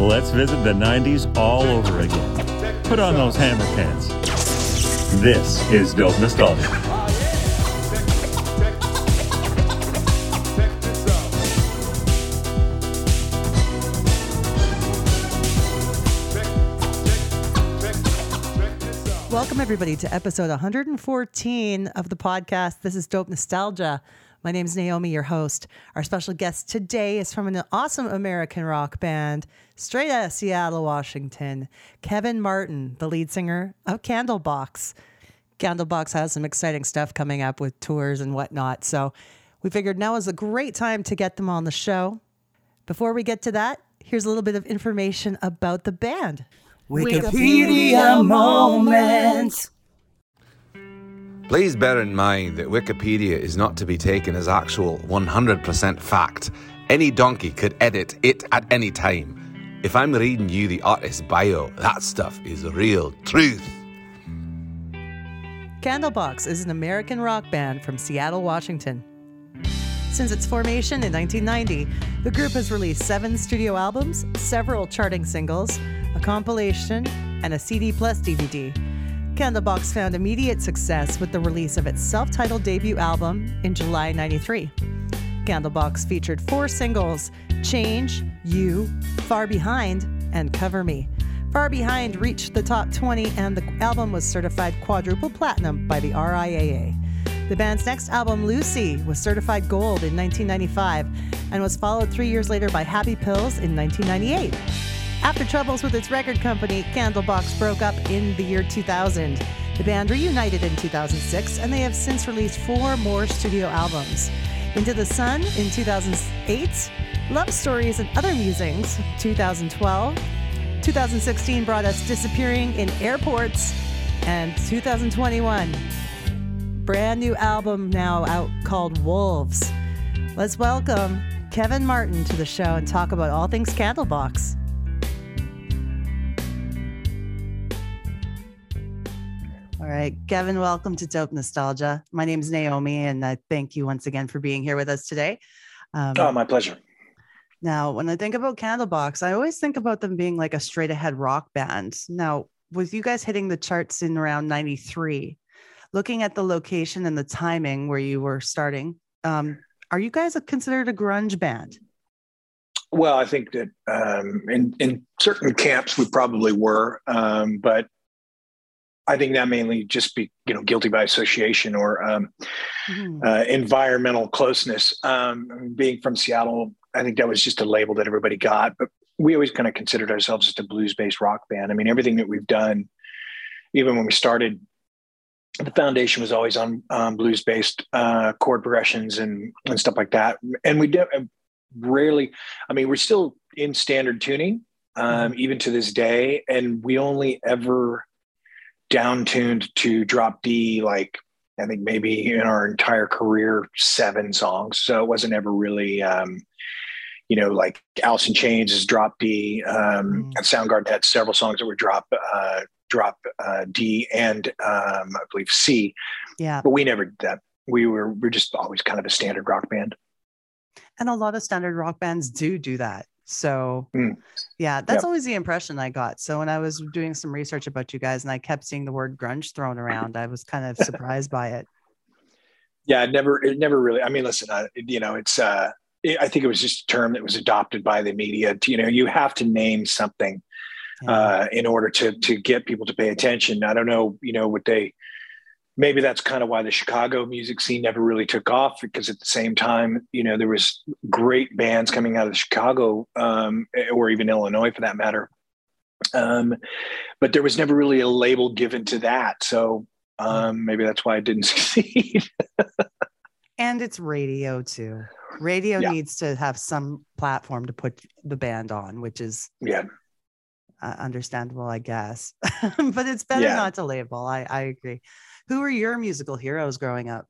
Let's visit the 90s all over again. Put on those hammer pants. This is Dope Nostalgia. Welcome, everybody, to episode 114 of the podcast. This is Dope Nostalgia. My name is Naomi, your host. Our special guest today is from an awesome American rock band, straight out of Seattle, Washington, Kevin Martin, the lead singer of Candlebox. Candlebox has some exciting stuff coming up with tours and whatnot. So we figured now is a great time to get them on the show. Before we get to that, here's a little bit of information about the band. Wikipedia moment. Please bear in mind that Wikipedia is not to be taken as actual 100% fact. Any donkey could edit it at any time. If I'm reading you the artist's bio, that stuff is real truth. Candlebox is an American rock band from Seattle, Washington. Since its formation in 1990, the group has released seven studio albums, several charting singles, a compilation, and a CD plus DVD. Candlebox found immediate success with the release of its self titled debut album in July 93. Candlebox featured four singles Change, You, Far Behind, and Cover Me. Far Behind reached the top 20, and the album was certified quadruple platinum by the RIAA. The band's next album, Lucy, was certified gold in 1995 and was followed three years later by Happy Pills in 1998. After troubles with its record company, Candlebox broke up in the year 2000. The band reunited in 2006, and they have since released four more studio albums. Into the Sun in 2008, Love Stories and Other Musings 2012, 2016 brought us Disappearing in Airports, and 2021, brand new album now out called Wolves. Let's welcome Kevin Martin to the show and talk about all things Candlebox. Right, Kevin, welcome to Dope Nostalgia. My name is Naomi, and I thank you once again for being here with us today. Um, oh, my pleasure. Now, when I think about Candlebox, I always think about them being like a straight ahead rock band. Now, with you guys hitting the charts in around 93, looking at the location and the timing where you were starting, um, are you guys considered a grunge band? Well, I think that um, in in certain camps we probably were, um, but I think that mainly just be you know guilty by association or um, mm-hmm. uh, environmental closeness. Um, being from Seattle, I think that was just a label that everybody got, but we always kind of considered ourselves as a blues based rock band. I mean, everything that we've done, even when we started, the foundation was always on um, blues based uh, chord progressions and and stuff like that. And we did rarely. I mean, we're still in standard tuning um, mm-hmm. even to this day, and we only ever down tuned to drop D like I think maybe in our entire career seven songs. So it wasn't ever really um, you know, like Alice in Chains is drop D, um, mm. and Soundgarden had several songs that were drop uh, drop uh, D and um, I believe C. Yeah, but we never did that. We were we're just always kind of a standard rock band. And a lot of standard rock bands do do that. So, mm. yeah, that's yep. always the impression I got. So, when I was doing some research about you guys and I kept seeing the word grunge thrown around, I was kind of surprised by it. Yeah, it never, it never really, I mean, listen, uh, you know, it's, uh, it, I think it was just a term that was adopted by the media. To, you know, you have to name something yeah. uh, in order to, to get people to pay attention. I don't know, you know, what they, maybe that's kind of why the Chicago music scene never really took off because at the same time, you know, there was great bands coming out of Chicago um, or even Illinois for that matter. Um, but there was never really a label given to that. So um, maybe that's why it didn't succeed. and it's radio too. Radio yeah. needs to have some platform to put the band on, which is yeah uh, understandable, I guess. but it's better yeah. not to label. I, I agree. Who were your musical heroes growing up?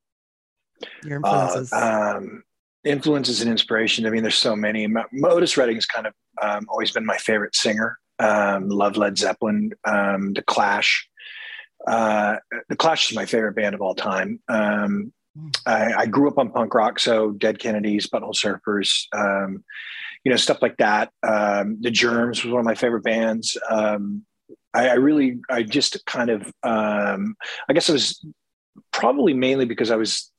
Your uh, influences. Uh, um, influences and inspiration. I mean, there's so many. Otis Redding has kind of um, always been my favorite singer. Um, love Led Zeppelin, um, The Clash. Uh, the Clash is my favorite band of all time. Um, I, I, grew up on punk rock, so Dead Kennedys, Butthole Surfers, um, you know, stuff like that. Um, the Germs was one of my favorite bands. Um, I, I, really, I just kind of, um, I guess it was probably mainly because I was,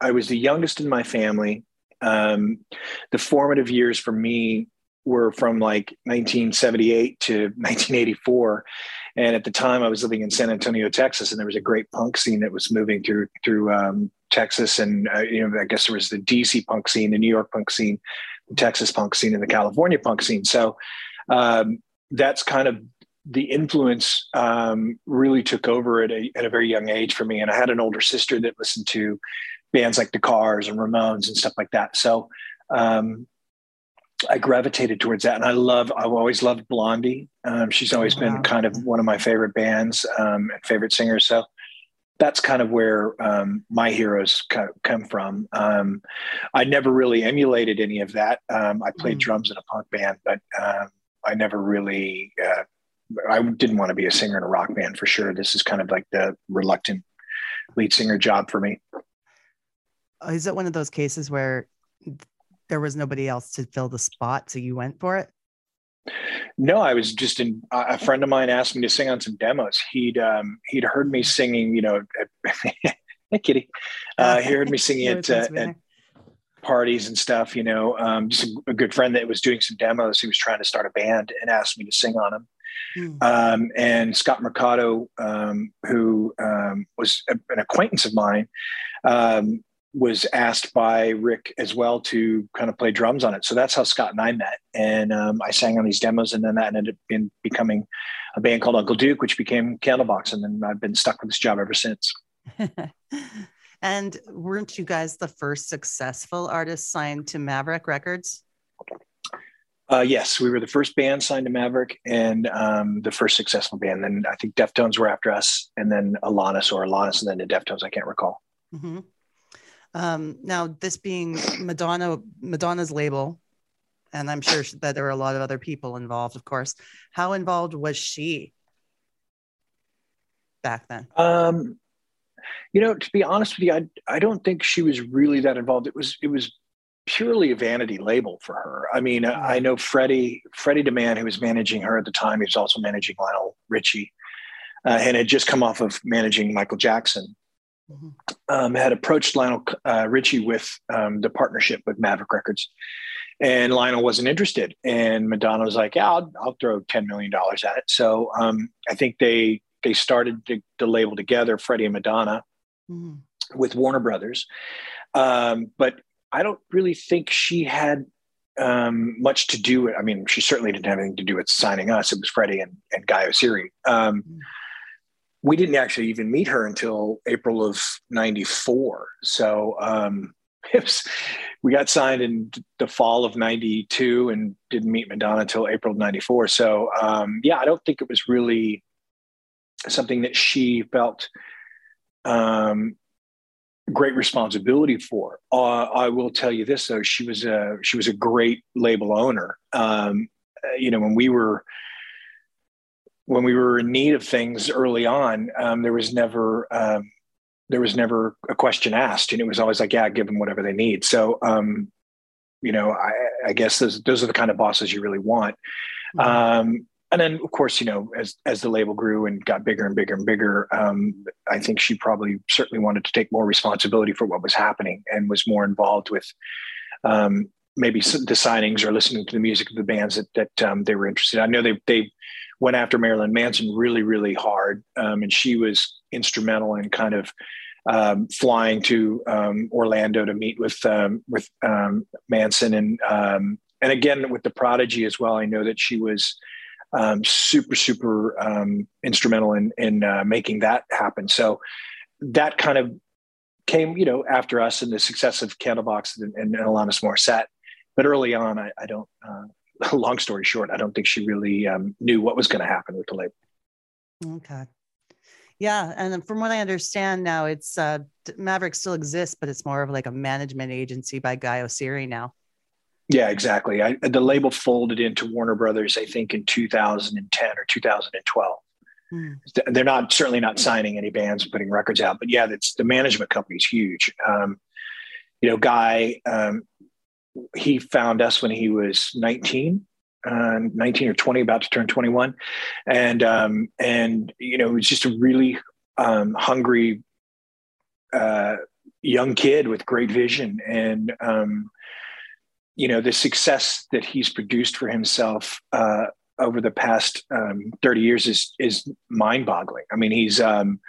I was the youngest in my family. Um, the formative years for me were from like 1978 to 1984 and at the time, I was living in San Antonio, Texas, and there was a great punk scene that was moving through through um, Texas, and uh, you know, I guess there was the DC punk scene, the New York punk scene, the Texas punk scene, and the California punk scene. So um, that's kind of the influence um, really took over at a, at a very young age for me. And I had an older sister that listened to bands like the Cars and Ramones and stuff like that. So um, I gravitated towards that, and I love. I've always loved Blondie. Um, she's always wow. been kind of one of my favorite bands um, and favorite singers. So that's kind of where um, my heroes come from. Um, I never really emulated any of that. Um, I played mm. drums in a punk band, but um, I never really. Uh, I didn't want to be a singer in a rock band for sure. This is kind of like the reluctant lead singer job for me. Is it one of those cases where there was nobody else to fill the spot, so you went for it? No, I was just in. A friend of mine asked me to sing on some demos. He'd um, he'd heard me singing, you know, hey Kitty, uh, he heard me singing at, uh, at parties and stuff. You know, um, just a, a, good friend that was doing some demos. He was trying to start a band and asked me to sing on them. Hmm. Um, and Scott Mercado, um, who um, was a, an acquaintance of mine, um, was asked by Rick as well to kind of play drums on it. So that's how Scott and I met. And um, I sang on these demos, and then that ended up in becoming a band called Uncle Duke, which became Candlebox. And then I've been stuck with this job ever since. and weren't you guys the first successful artist signed to Maverick Records? Uh, yes, we were the first band signed to Maverick and um, the first successful band. Then I think Deftones were after us, and then Alanis or Alanis, and then the Deftones. I can't recall. Mm-hmm. Um, now, this being Madonna, Madonna's label, and I'm sure that there were a lot of other people involved, of course. How involved was she back then? Um, you know, to be honest with you, I, I don't think she was really that involved. It was it was purely a vanity label for her. I mean, I know Freddie Freddie DeMann, who was managing her at the time, he was also managing Lionel Richie, uh, and had just come off of managing Michael Jackson mm-hmm. um, had approached Lionel uh, Richie with um, the partnership with Maverick Records, and Lionel wasn't interested. And Madonna was like, "Yeah, I'll, I'll throw ten million dollars at it." So um, I think they they started the, the, label together, Freddie and Madonna, mm-hmm. with Warner Brothers. Um, but I don't really think she had um, much to do with. I mean, she certainly didn't have anything to do with signing us. It was Freddie and, and Guy Oseary. Um, mm-hmm we didn't actually even meet her until April of 94. So um, was, we got signed in the fall of 92 and didn't meet Madonna until April of 94. So um, yeah, I don't think it was really something that she felt um, great responsibility for. Uh, I will tell you this though, she was a, she was a great label owner. Um, you know, when we were, when we were in need of things early on, um, there was never um, there was never a question asked, and it was always like, "Yeah, give them whatever they need." So, um, you know, I, I, guess those those are the kind of bosses you really want. Mm-hmm. And then, of course, you know, as as the label grew and got bigger and bigger and bigger, um, I think she probably certainly wanted to take more responsibility for what was happening and was more involved with um, maybe the signings or listening to the music of the bands that that um, they were interested. In. I know they they went after Marilyn Manson really, really hard. Um, and she was instrumental in kind of um, flying to um, Orlando to meet with with Manson and and again with the Prodigy as well. I know that she was super, super um, instrumental in in uh, making that happen. So that kind of came, you know, after us and the success of Candlebox and, and, and Alanis Morissette. But early on, I, I don't. Uh, long story short, I don't think she really um, knew what was going to happen with the label. Okay. Yeah, and from what I understand now, it's uh, Maverick still exists, but it's more of like a management agency by Guy Oseary now. Yeah, exactly. I, the label folded into Warner Brothers, I think, in 2010 or 2012. Mm. They're not certainly not signing any bands, putting records out, but yeah, that's the management company is huge. Um, you know, Guy, um, he found us when he was 19, uh, 19 or 20, about to turn 21. And, um, and, you know, it was just a really um, hungry uh, young kid with great vision. And, um, you know, the success that he's produced for himself uh, over the past um, 30 years is, is mind boggling. I mean, he's, um,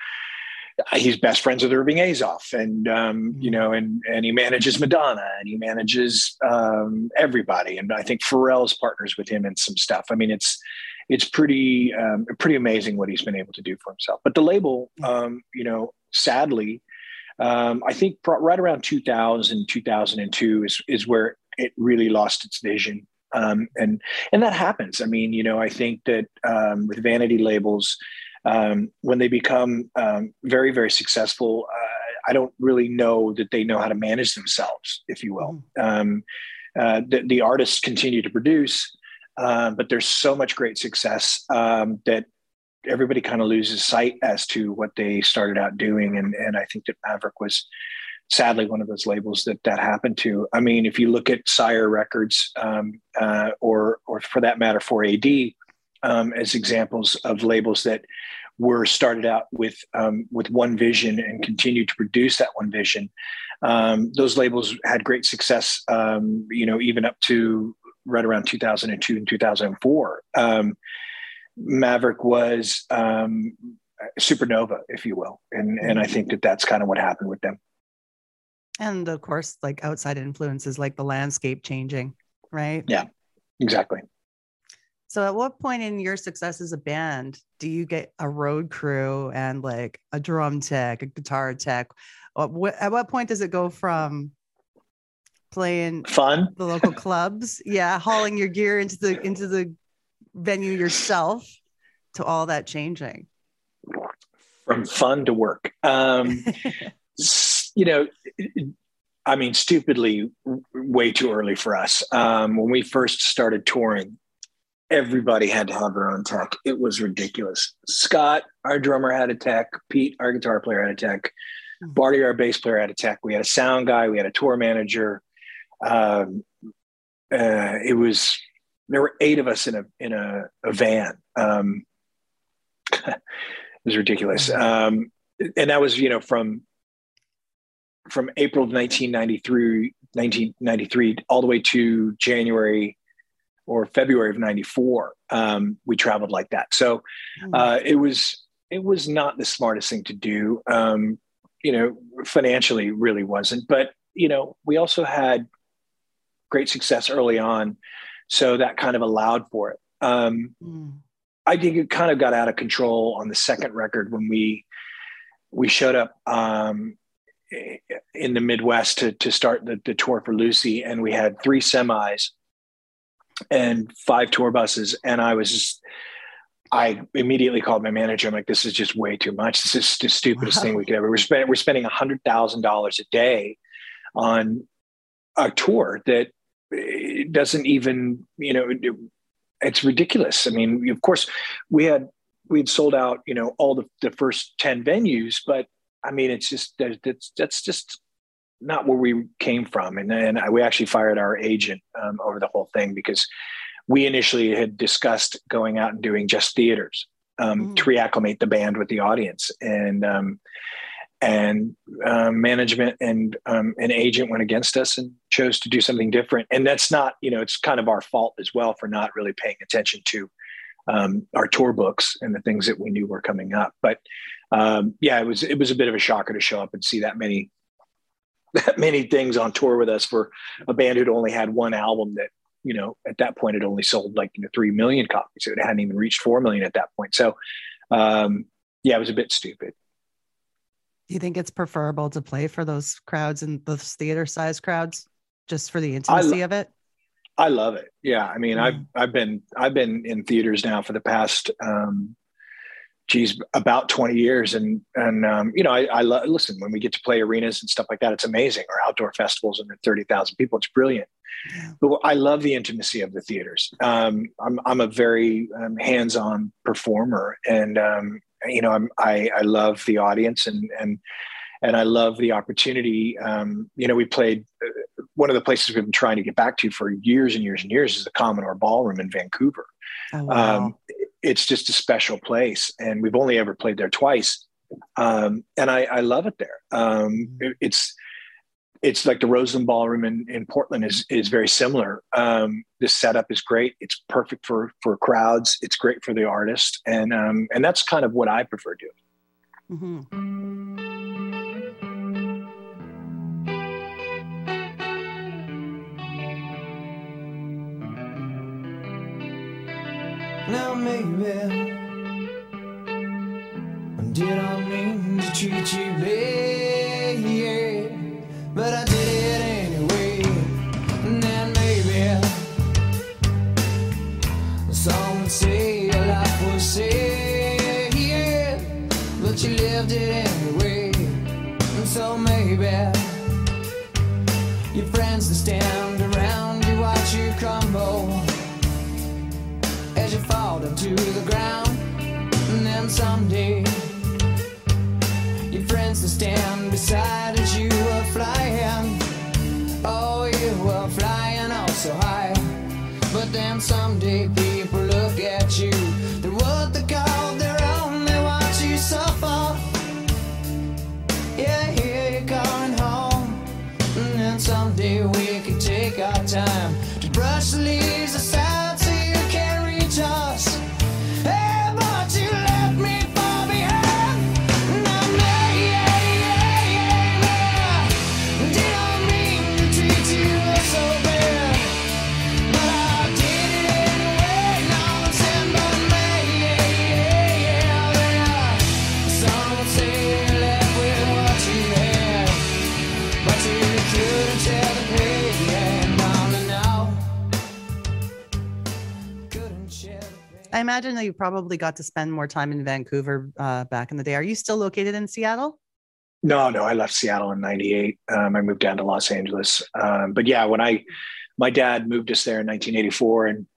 he's best friends with Irving Azoff, and um, you mm-hmm. know, and and he manages Madonna, and he manages um, everybody, and I think Pharrell's partners with him in some stuff. I mean, it's it's pretty um, pretty amazing what he's been able to do for himself. But the label, um, you know, sadly, um, I think right around 2000, 2002 is is where it really lost its vision. Um, and and that happens. I mean, you know, I think that with vanity labels, um, when they become um, very very successful uh, i don't really know that they know how to manage themselves if you will mm. um, uh, the, the, artists continue to produce uh, but there's so much great success um, that everybody kind of loses sight as to what they started out doing and, and i think that maverick was sadly one of those labels that that happened to i mean if you look at sire records um, uh, or or for that matter 4AD um, as examples of labels that were started out with um, with one vision and continued to produce that one vision. Um, those labels had great success, um, you know, even up to right around 2002 and 2004. Um, Maverick was um, supernova, if you will, and and I think that that's kind of what happened with them. And of course, like outside influences, like the landscape changing, right? Yeah, exactly. So, at what point in your success as a band do you get a road crew and like a drum tech, a guitar tech? At what point does it go from playing fun the local clubs, yeah, hauling your gear into the into the venue yourself, to all that changing? From fun to work, um, you know. I mean, stupidly, way too early for us. Um, when we first started touring, everybody had to have their own tech. It was ridiculous. Scott, our drummer, had a tech. Pete, our guitar player, had a tech. Hmm. Bardi, our bass player, had a tech. We had a sound guy. We had a tour manager. Um, uh, it was there were eight of us in a in a, a van. Um, it was ridiculous, hmm. um, and that was you know from from April of 1993, 1993 all the way to January or February of '94, um, we traveled like that. So hmm. uh, it was it was not the smartest thing to do. Um, you know, financially, really wasn't. But you know, we also had great success early on, so that kind of allowed for it. Um, mm. I think it kind of got out of control on the second record when we we showed up um, in the Midwest to to start the, the tour for Lucy, and we had three semis and five tour buses. And I was just, I immediately called my manager. I'm like, this is just way too much. This is the stupidest thing we could ever. We're spending we're spending a hundred thousand dollars a day on a tour that eh, doesn't even, you know, it, it's ridiculous. I mean, of course, we had we had sold out, you know, all the, the first ten venues, but I mean, it's just that's that's just not where we came from. And then we actually fired our agent um, over the whole thing because we initially had discussed going out and doing just theaters um, mm. to reacclimate the band with the audience. And um, and uh, management and um, an agent went against us and chose to do something different. And that's not, you know, it's kind of our fault as well for not really paying attention to um, our tour books and the things that we knew were coming up. But um, yeah, it was it was a bit of a shocker to show up and see that many that many things on tour with us for a band who'd only had one album that you know at that point it only sold like you know three million copies. It hadn't even reached four million at that point. So um yeah it was a bit stupid. Do you think it's preferable to play for those crowds and those theater size crowds just for the intimacy lo- of it? I love it. Yeah i mean mm. i've i've been i've been in theaters now for the past um geez, about 20 years. And, and, um, you know, I, I lo- listen, when we get to play arenas and stuff like that, it's amazing or outdoor festivals and 30,000 people. It's brilliant. But I love the intimacy of the theaters. Um, I'm, I'm a very um, hands-on performer and, um, you know, I'm, I, I love the audience and, and, and I love the opportunity. Um, you know, we played uh, one of the places we've been trying to get back to for years and years and years is the Commodore Ballroom in Vancouver. Oh, wow. um, it's just a special place, and we've only ever played there twice, um, and I, I, love it there. Um, it, it's it's like the Roseland Ballroom in, in Portland is is very similar. Um, the setup is great. It's perfect for for crowds. It's great for the artist, and um, and that's kind of what I prefer doing. Mm-hmm. Now maybe did I mean to treat you bad, yeah, but I did it anyway. And then maybe some would say your life was sad, but you lived it anyway. And so maybe your friends that to the ground. And then someday, your friends will stand beside as you were flying. Oh, you were flying all so high. But then someday, I imagine that you probably got to spend more time in Vancouver uh, back in the day. Are you still located in Seattle? No, no, I left Seattle in '98. Um, I moved down to Los Angeles. Um, but yeah, when I, my dad moved us there in 1984, and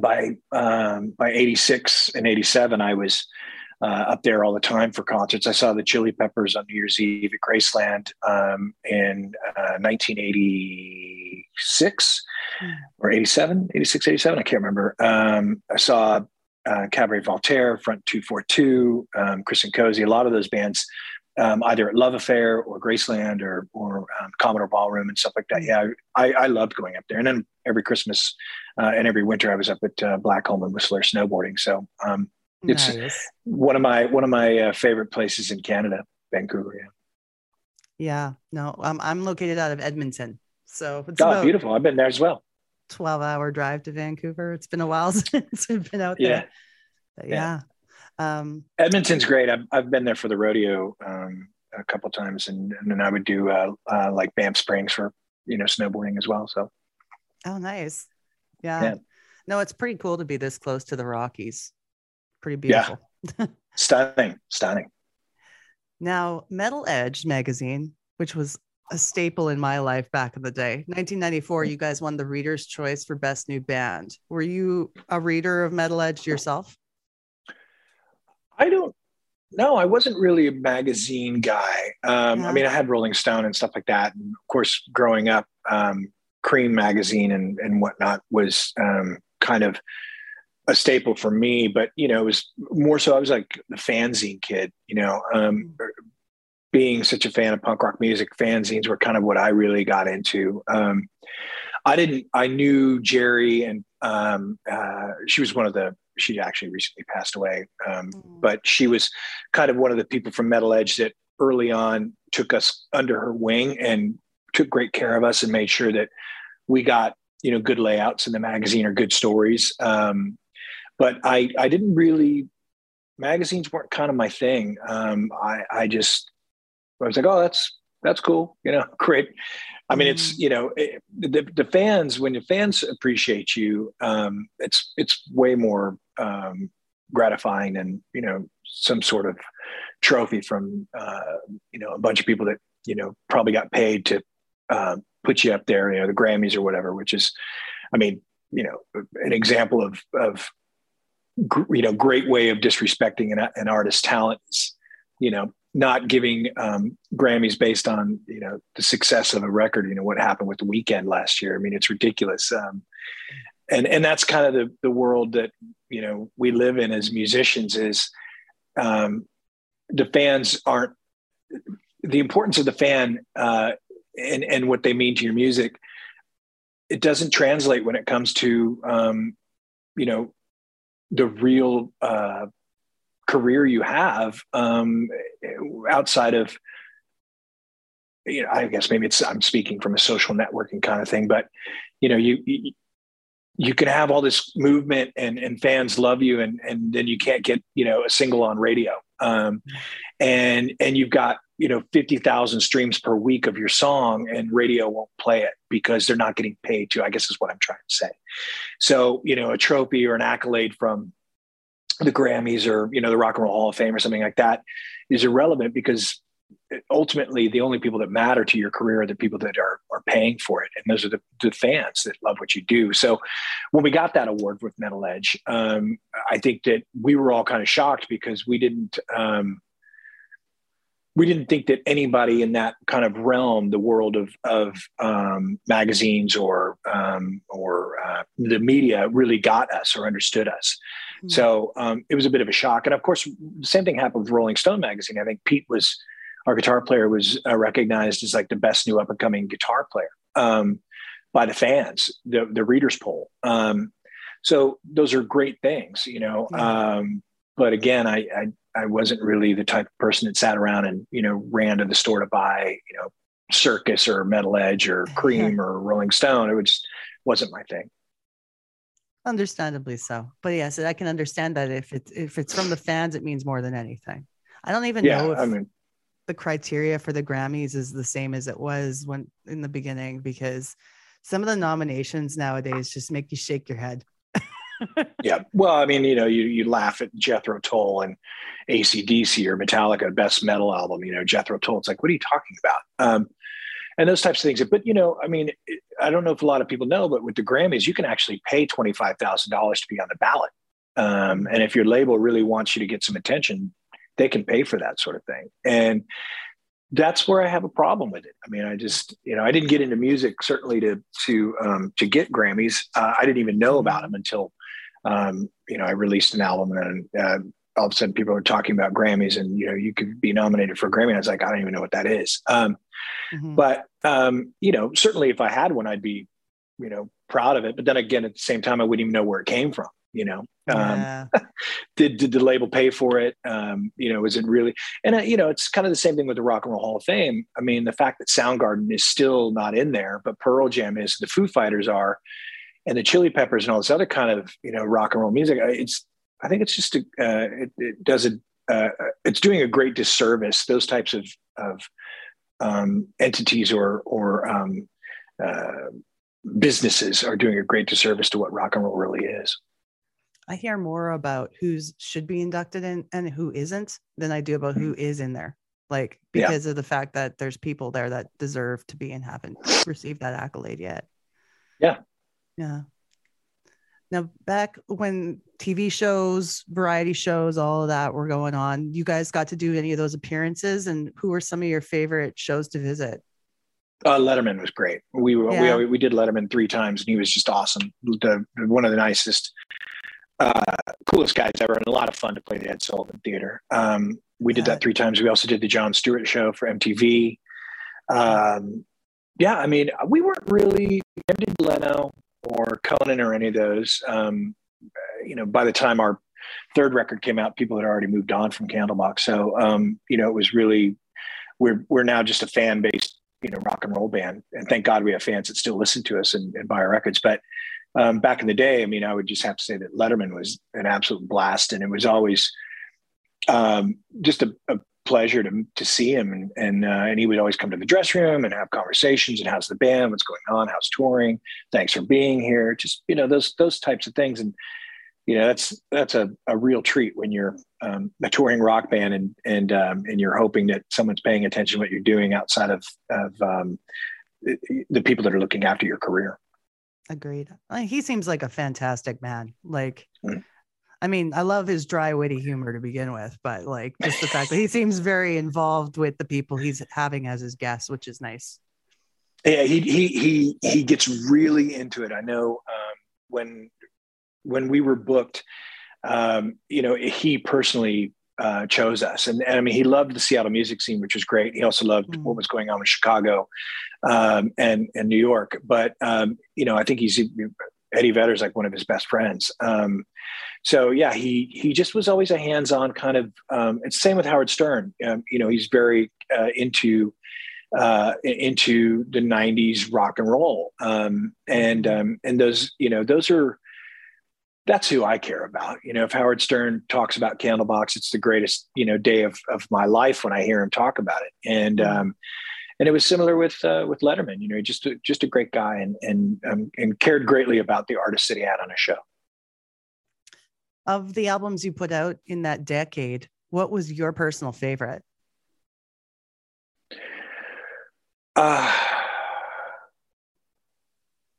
by um, by '86 and '87, I was uh, up there all the time for concerts. I saw the Chili Peppers on New Year's Eve at Graceland um, in uh, 1986 or 87, 86, 87. I can't remember. Um, I saw uh, Cabaret Voltaire, Front 242, um, Chris and Cosey, a lot of those bands, um, either at Love Affair or Graceland or, or um, Commodore Ballroom and stuff like that. Yeah, I, I loved going up there. And then every Christmas uh, and every winter, I was up at uh, Blackcomb and Whistler snowboarding. So um, it's nice. one of my one of my uh, favorite places in Canada, Vancouver. Yeah. Yeah. No, I'm I'm located out of Edmonton. So it's oh, beautiful. I've been there as well. 12 hour drive to Vancouver. It's been a while since I've been out there. Yeah. yeah. yeah. Um, Edmonton's great. I've, I've been there for the rodeo um, a couple times and, and then I would do uh, uh, like Banff Springs for, you know, snowboarding as well. So. Oh, nice. Yeah. yeah. No, it's pretty cool to be this close to the Rockies. Pretty beautiful. Yeah. stunning. Stunning. Now, Metal Edge magazine, which was a staple in my life back in the day. 1994, you guys won the Reader's Choice for Best New Band. Were you a reader of Metal Edge yourself? I don't know. I wasn't really a magazine guy. Um, yeah. I mean, I had Rolling Stone and stuff like that. And of course, growing up, um, Creem magazine and, and whatnot was um, kind of a staple for me. But, you know, it was more so I was like the fanzine kid, you know, um, mm being such a fan of punk rock music, fanzines were kind of what I really got into. Um, I didn't. I knew Gerri, and um, uh, she was one of the. She actually recently passed away, um, mm. but she was kind of one of the people from Metal Edge that early on took us under her wing and took great care of us and made sure that we got you know good layouts in the magazine or good stories. But I I didn't really magazines weren't kind of my thing. Um, I I just I was like, oh, that's that's cool. You know, great. I mean, it's mm. you know, it, the the fans when the fans appreciate you, um, it's it's way more um, gratifying than you know some sort of trophy from uh, you know a bunch of people that you know probably got paid to uh, put you up there, you know, the Grammys or whatever. Which is, I mean, you know, an example of of you know great way of disrespecting an, an artist's talent is you know not giving um, Grammys based on you know the success of a record. You know what happened with the Weeknd last year. I mean, it's ridiculous. Um, and and that's kind of the the world that you know we live in as musicians. Is um, the fans aren't the importance of the fan uh, and and what they mean to your music. It doesn't translate when it comes to um, you know the real uh, career you have um, outside of you know i guess maybe it's i'm speaking from a social networking kind of thing but you know you you, you can have all this movement and, and fans love you and, and then you can't get you know a single on radio. Um, and and you've got you know 50,000 streams per week of your song and radio won't play it because they're not getting paid to I guess is what I'm trying to say. So, you know, a trophy or an accolade from the Grammys or, you know, the Rock and Roll Hall of Fame or something like that is irrelevant because ultimately the only people that matter to your career are the people that are, are paying for it and those are the, the fans that love what you do so when we got that award with metal edge um, i think that we were all kind of shocked because we didn't um, we didn't think that anybody in that kind of realm, the world of of um, magazines or um, or uh, the media, really got us or understood us. Mm-hmm. So um, it was a bit of a shock. And of course, the same thing happened with Rolling Stone magazine. I think Pete was our guitar player was uh, recognized as like the best new up and coming guitar player um, by the fans, the the readers poll. Um, so those are great things, you know. Um, but again, I, I I wasn't really the type of person that sat around and you know ran to the store to buy you know Circus or Metal Edge or Creem or Rolling Stone. It just wasn't my thing. Understandably so, but yes, I can understand that if it's if it's from the fans, it means more than anything. I don't even yeah, know if I mean, the criteria for the Grammys is the same as it was when in the beginning because some of the nominations nowadays just make you shake your head yeah. Well, I mean, you know, you, you laugh at Jethro Tull and ACDC or Metallica, best metal album, you know, Jethro Tull. It's like, what are you talking about? Um, and those types of things. But, you know, I mean, I don't know if a lot of people know, but with the Grammys, you can actually pay $25,000 to be on the ballot. Um, and if your label really wants you to get some attention, they can pay for that sort of thing. And that's where I have a problem with it. I mean, I just, you know, I didn't get into music certainly to to um, to get Grammys. Uh, I didn't even know about them until um, you know, I released an album and uh, all of a sudden people are talking about Grammys and, you know, you could be nominated for a Grammy. And I was like, I don't even know what that is. Um, mm-hmm. But, um, you know, certainly if I had one, I'd be, you know, proud of it. But then again, at the same time, I wouldn't even know where it came from. You know, um, yeah. did did the label pay for it? Um, you know, is it really? And uh, you know, it's kind of the same thing with the Rock and Roll Hall of Fame. I mean, the fact that Soundgarden is still not in there, but Pearl Jam is, the Foo Fighters are, and the Chili Peppers and all this other kind of you know rock and roll music. It's I think it's just a, uh, it, it, does a uh, it's doing a great disservice. Those types of of um, entities or or um, uh, businesses are doing a great disservice to what rock and roll really is. I hear more about who's should be inducted in and who isn't than I do about who mm-hmm. in there. Like because yeah. of the fact that there's people there that deserve to be and haven't received that accolade yet. Yeah, yeah. Now, back when TV shows, variety shows, all of that were going on, you guys got to do any of those appearances? And who were some of your favorite shows to visit? Uh, Letterman was great. We, yeah. we we did Letterman three times, and he was just awesome. The, one of the nicest, uh, coolest guys ever, and a lot of fun to play the Ed Sullivan Theater. Um, we did yeah. that three times. We also did the Jon Stewart Show for MTV. Um, yeah, I mean, we weren't really. Did Leno or Conan or any of those. Um, you know, by the time our third record came out, people had already moved on from Candlebox. So, um, you know, it was really we're we're now just a fan based, you know, rock and roll band, and thank God we have fans that still listen to us and, and buy our records. But um, back in the day, I mean, I would just have to say that Letterman was an absolute blast, and it was always um, just a, a pleasure to to see him, and and uh, and he would always come to the dress room and have conversations and how's the band, what's going on, how's touring, thanks for being here, just you know those those types of things. And you know that's that's a, a real treat when you're um, a touring rock band and and um, and you're hoping that someone's paying attention to what you're doing outside of of um, the people that are looking after your career. Agreed. He seems like a fantastic man. Like, mm. I mean, I love his dry, witty humor to begin with, but like just the fact that he seems very involved with the people he's having as his guests, which is nice. Yeah, he he he he gets really into it. I know um, when when we were booked, um, you know, he personally uh, chose us. And, and, I mean, he loved the Seattle music scene, which was great. He also loved mm. what was going on in Chicago um, and and New York. But um, you know, I think he's Eddie Vedder's like one of his best friends. Um, so yeah, he he just was always a hands-on kind of. Um, it's same with Howard Stern. Um, you know, he's very uh, into. Uh, into the 90s rock and roll um, and and those you know those are that's who I care about. You know, if Howard Stern talks about Candlebox, it's the greatest, you know, day of, of my life when I hear him talk about it. And, um, and it was similar with, uh, with Letterman, you know, just, a, just a great guy and, and, um, and cared greatly about the artists that he had on a show. Of the albums you put out in that decade, what was your personal favorite? Uh,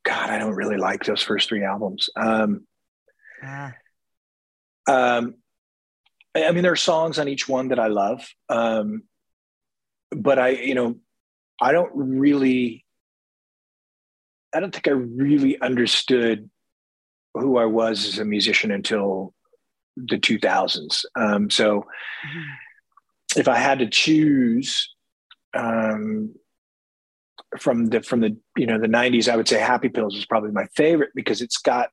God, I don't really like those first three albums. Um, Ah. Um, I mean, there are songs on each one that I love, um, but I, you know, I don't really, I don't think I really understood who I was as a musician until the 2000s. Um, so, mm-hmm. if I had to choose um, from the from the you know the 90s, I would say Happy Pills is probably my favorite because it's got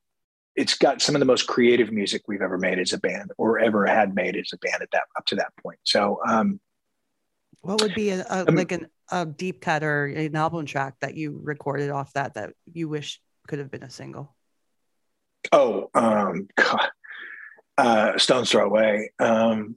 it's got some of the most creative music we've ever made as a band or ever had made as a band at that up to that point. So, um, what would be a, a like an, a deep cut or an album track that you recorded off that that you wish could have been a single? Oh, um, God. Uh, Stones Throw Away. Um,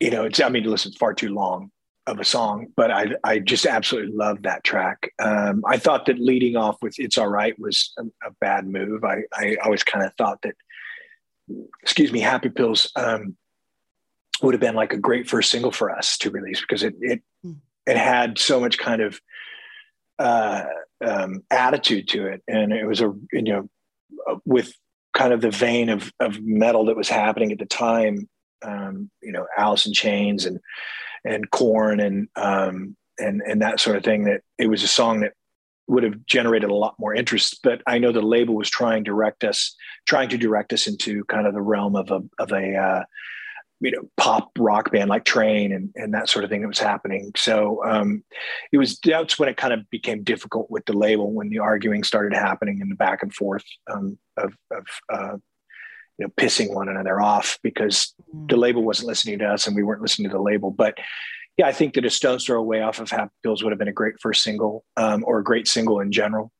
you know, it's I mean, listen, it's far too long of a song, but I I just absolutely love that track. Um, I thought that leading off with "It's All Right" was a, a bad move. I I always kind of thought that, excuse me, "Happy Pills" um, would have been like a great first single for us to release because it it mm. it had so much kind of uh, um, attitude to it, and it was a you know with kind of the vein of of metal that was happening at the time. Um, you know, Alice in Chains and and Korn and um, and and that sort of thing. That it was a song that would have generated a lot more interest. But I know the label was trying to direct us, trying to direct us into kind of the realm of a of a uh, you know pop rock band like Train and and that sort of thing that was happening. So um, it was that's when it kind of became difficult with the label when the arguing started happening and the back and forth um, of of uh, you know pissing one another off because mm. the label wasn't listening to us and we weren't listening to the label but yeah i think that a stone's throw away off of happy pills would have been a great first single um, or a great single in general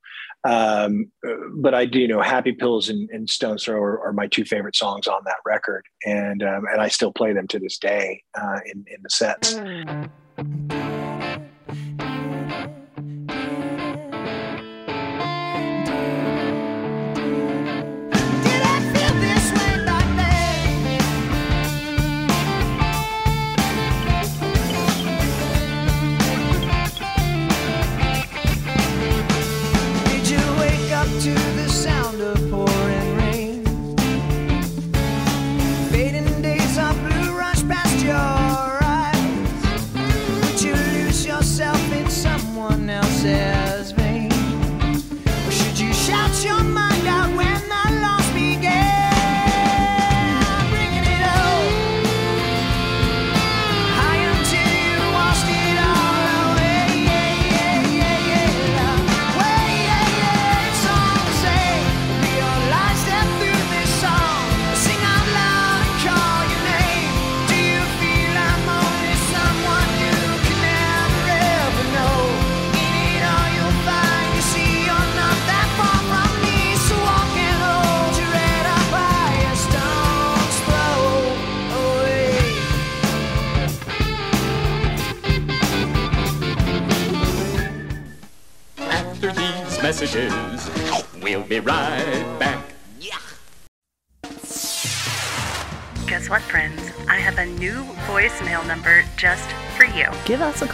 um, but i do you know happy pills and, and stone's throw are, are, my two favorite songs on that record. And um, and i still play them to this day uh, in, in the sets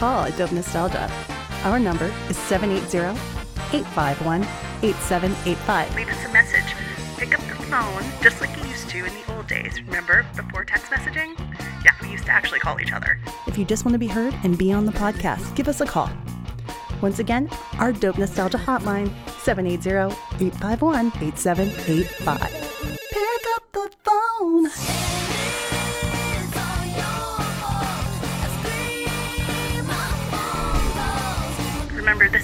call at Dope Nostalgia. Our number is 780 851 8785. Leave us a message. Pick up the phone just like you used to in the old days. Remember, before text messaging? Yeah, we used to actually call each other. If you just want to be heard and be on the podcast, give us a call. Once again, our Dope Nostalgia hotline, 780 851 8785. Pick up the phone.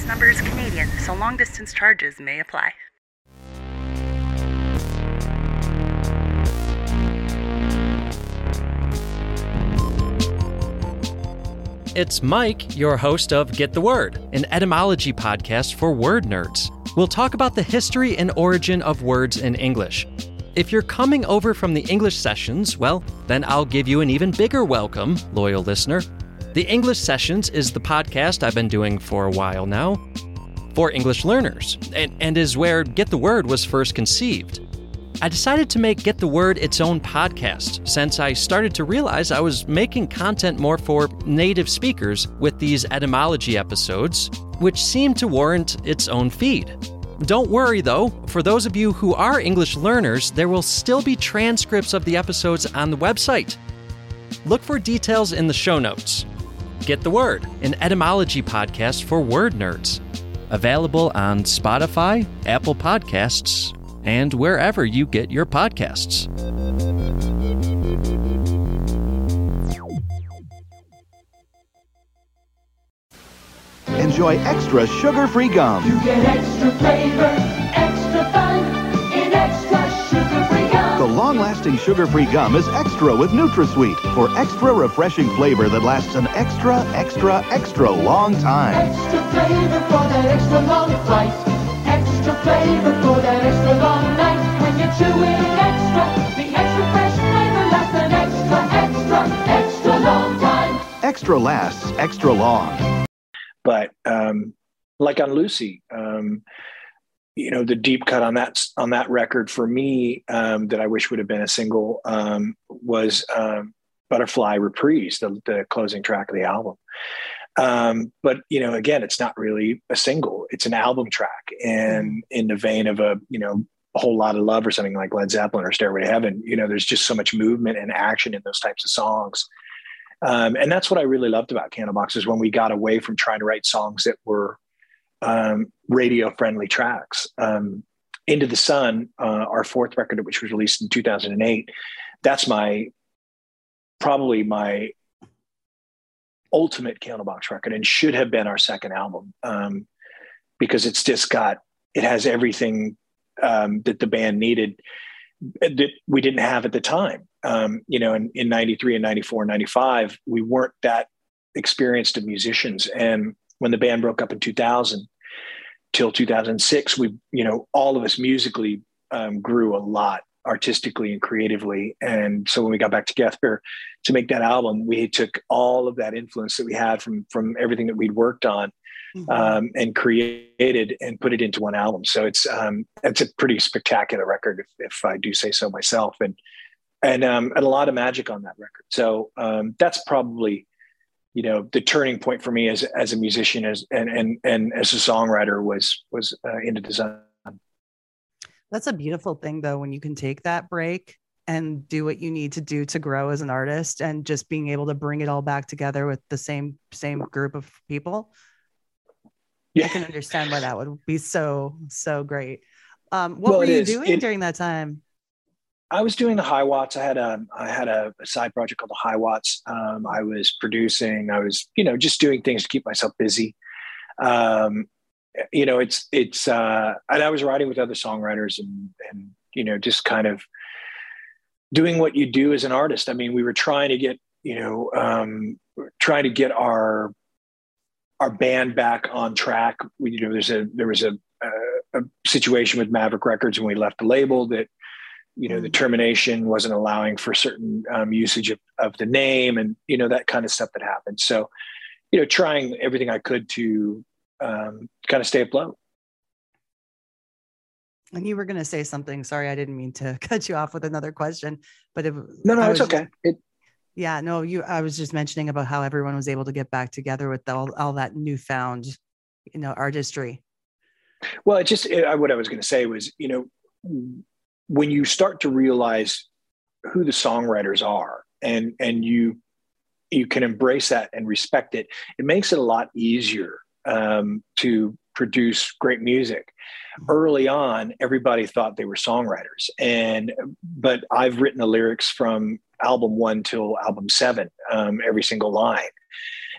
Number is Canadian, so long distance charges may apply. It's Mike, your host of Get the Word, an etymology podcast for word nerds. We'll talk about the history and origin of words in English. If you're coming over from the English sessions, well, then I'll give you an even bigger welcome, loyal listener. The English Sessions is the podcast I've been doing for a while now for English learners, and, and is where Get the Word was first conceived. I decided to make Get the Word its own podcast since I started to realize I was making content more for native speakers with these etymology episodes, which seemed to warrant its own feed. Don't worry though, for those of you who are English learners, there will still be transcripts of the episodes on the website. Look for details in the show notes. Get the Word, an etymology podcast for word nerds. Available on Spotify, Apple Podcasts, and wherever you get your podcasts. Enjoy extra sugar-free gum. You get extra flavor, The long-lasting sugar-free gum is extra with NutraSweet for extra refreshing flavor that lasts an extra, extra, extra long time. Extra flavor for that extra long flight. Extra flavor for that extra long night. When you're chewing extra, the extra fresh flavor lasts an extra, extra, extra long time. Extra lasts extra long. but um, like on Lucy, um, you know, the deep cut on that on that record for me um, that I wish would have been a single um, was um, "Butterfly Reprise," the, the closing track of the album. Um, but you know, again, it's not really a single; it's an album track, and in the vein of a you know a whole lot of love or something like Led Zeppelin or Stairway to Heaven, you know, there's just so much movement and action in those types of songs. Um, and that's what I really loved about Candlebox is when we got away from trying to write songs that were um, radio friendly tracks. Um, Into the Sun, uh, our fourth record, which was released in 2008, that's my probably my ultimate Candlebox record and should have been our second album um, because it's just got it has everything um, that the band needed that we didn't have at the time. Um, you know, in, in 93 and 94 and 95, we weren't that experienced of musicians. And when the band broke up in 2000 till 2006, we, you know, all of us musically um, grew a lot artistically and creatively. And so when we got back together to make that album, we took all of that influence that we had from, from everything that we'd worked on Mm-hmm. um, and created and put it into one album. So it's um, it's a pretty spectacular record, if, if I do say so myself, and and um, and a lot of magic on that record. So um, that's probably you know the turning point for me as as a musician as and and and as a songwriter was was uh, Into the Sun. That's a beautiful thing, though, when you can take that break and do what you need to do to grow as an artist, and just being able to bring it all back together with the same same group of people. yeah. I can understand why that would be so so great. Um, what Well, were you is. doing It- during that time? I was doing the Hiwatts. I had a I had a, a side project called the Hiwatts. Um, I was producing. I was you know just doing things to keep myself busy. Um, you know, it's it's uh, and I was writing with other songwriters and and you know just kind of doing what you do as an artist. I mean, we were trying to get you know um, trying to get our our band back on track. We, you know, there's a there was a, a, a situation with Maverick Records when we left the label that you know the termination wasn't allowing for certain um, usage of, of the name and you know that kind of stuff that happened. So you know, trying everything I could to um, kind of stay afloat. And you were going to say something. Sorry, I didn't mean to cut you off with another question, but it, No, no, I it's was- okay. It, Yeah, no, you. I was just mentioning about how everyone was able to get back together with all, all that newfound, you know, artistry. Well, it just it, I- what I was going to say was, you know, when you start to realize who the songwriters are, and and you you can embrace that and respect it, it makes it a lot easier um, to produce great music. Early on, everybody thought they were songwriters, and but I've written the lyrics from album one till album seven, um, every single line,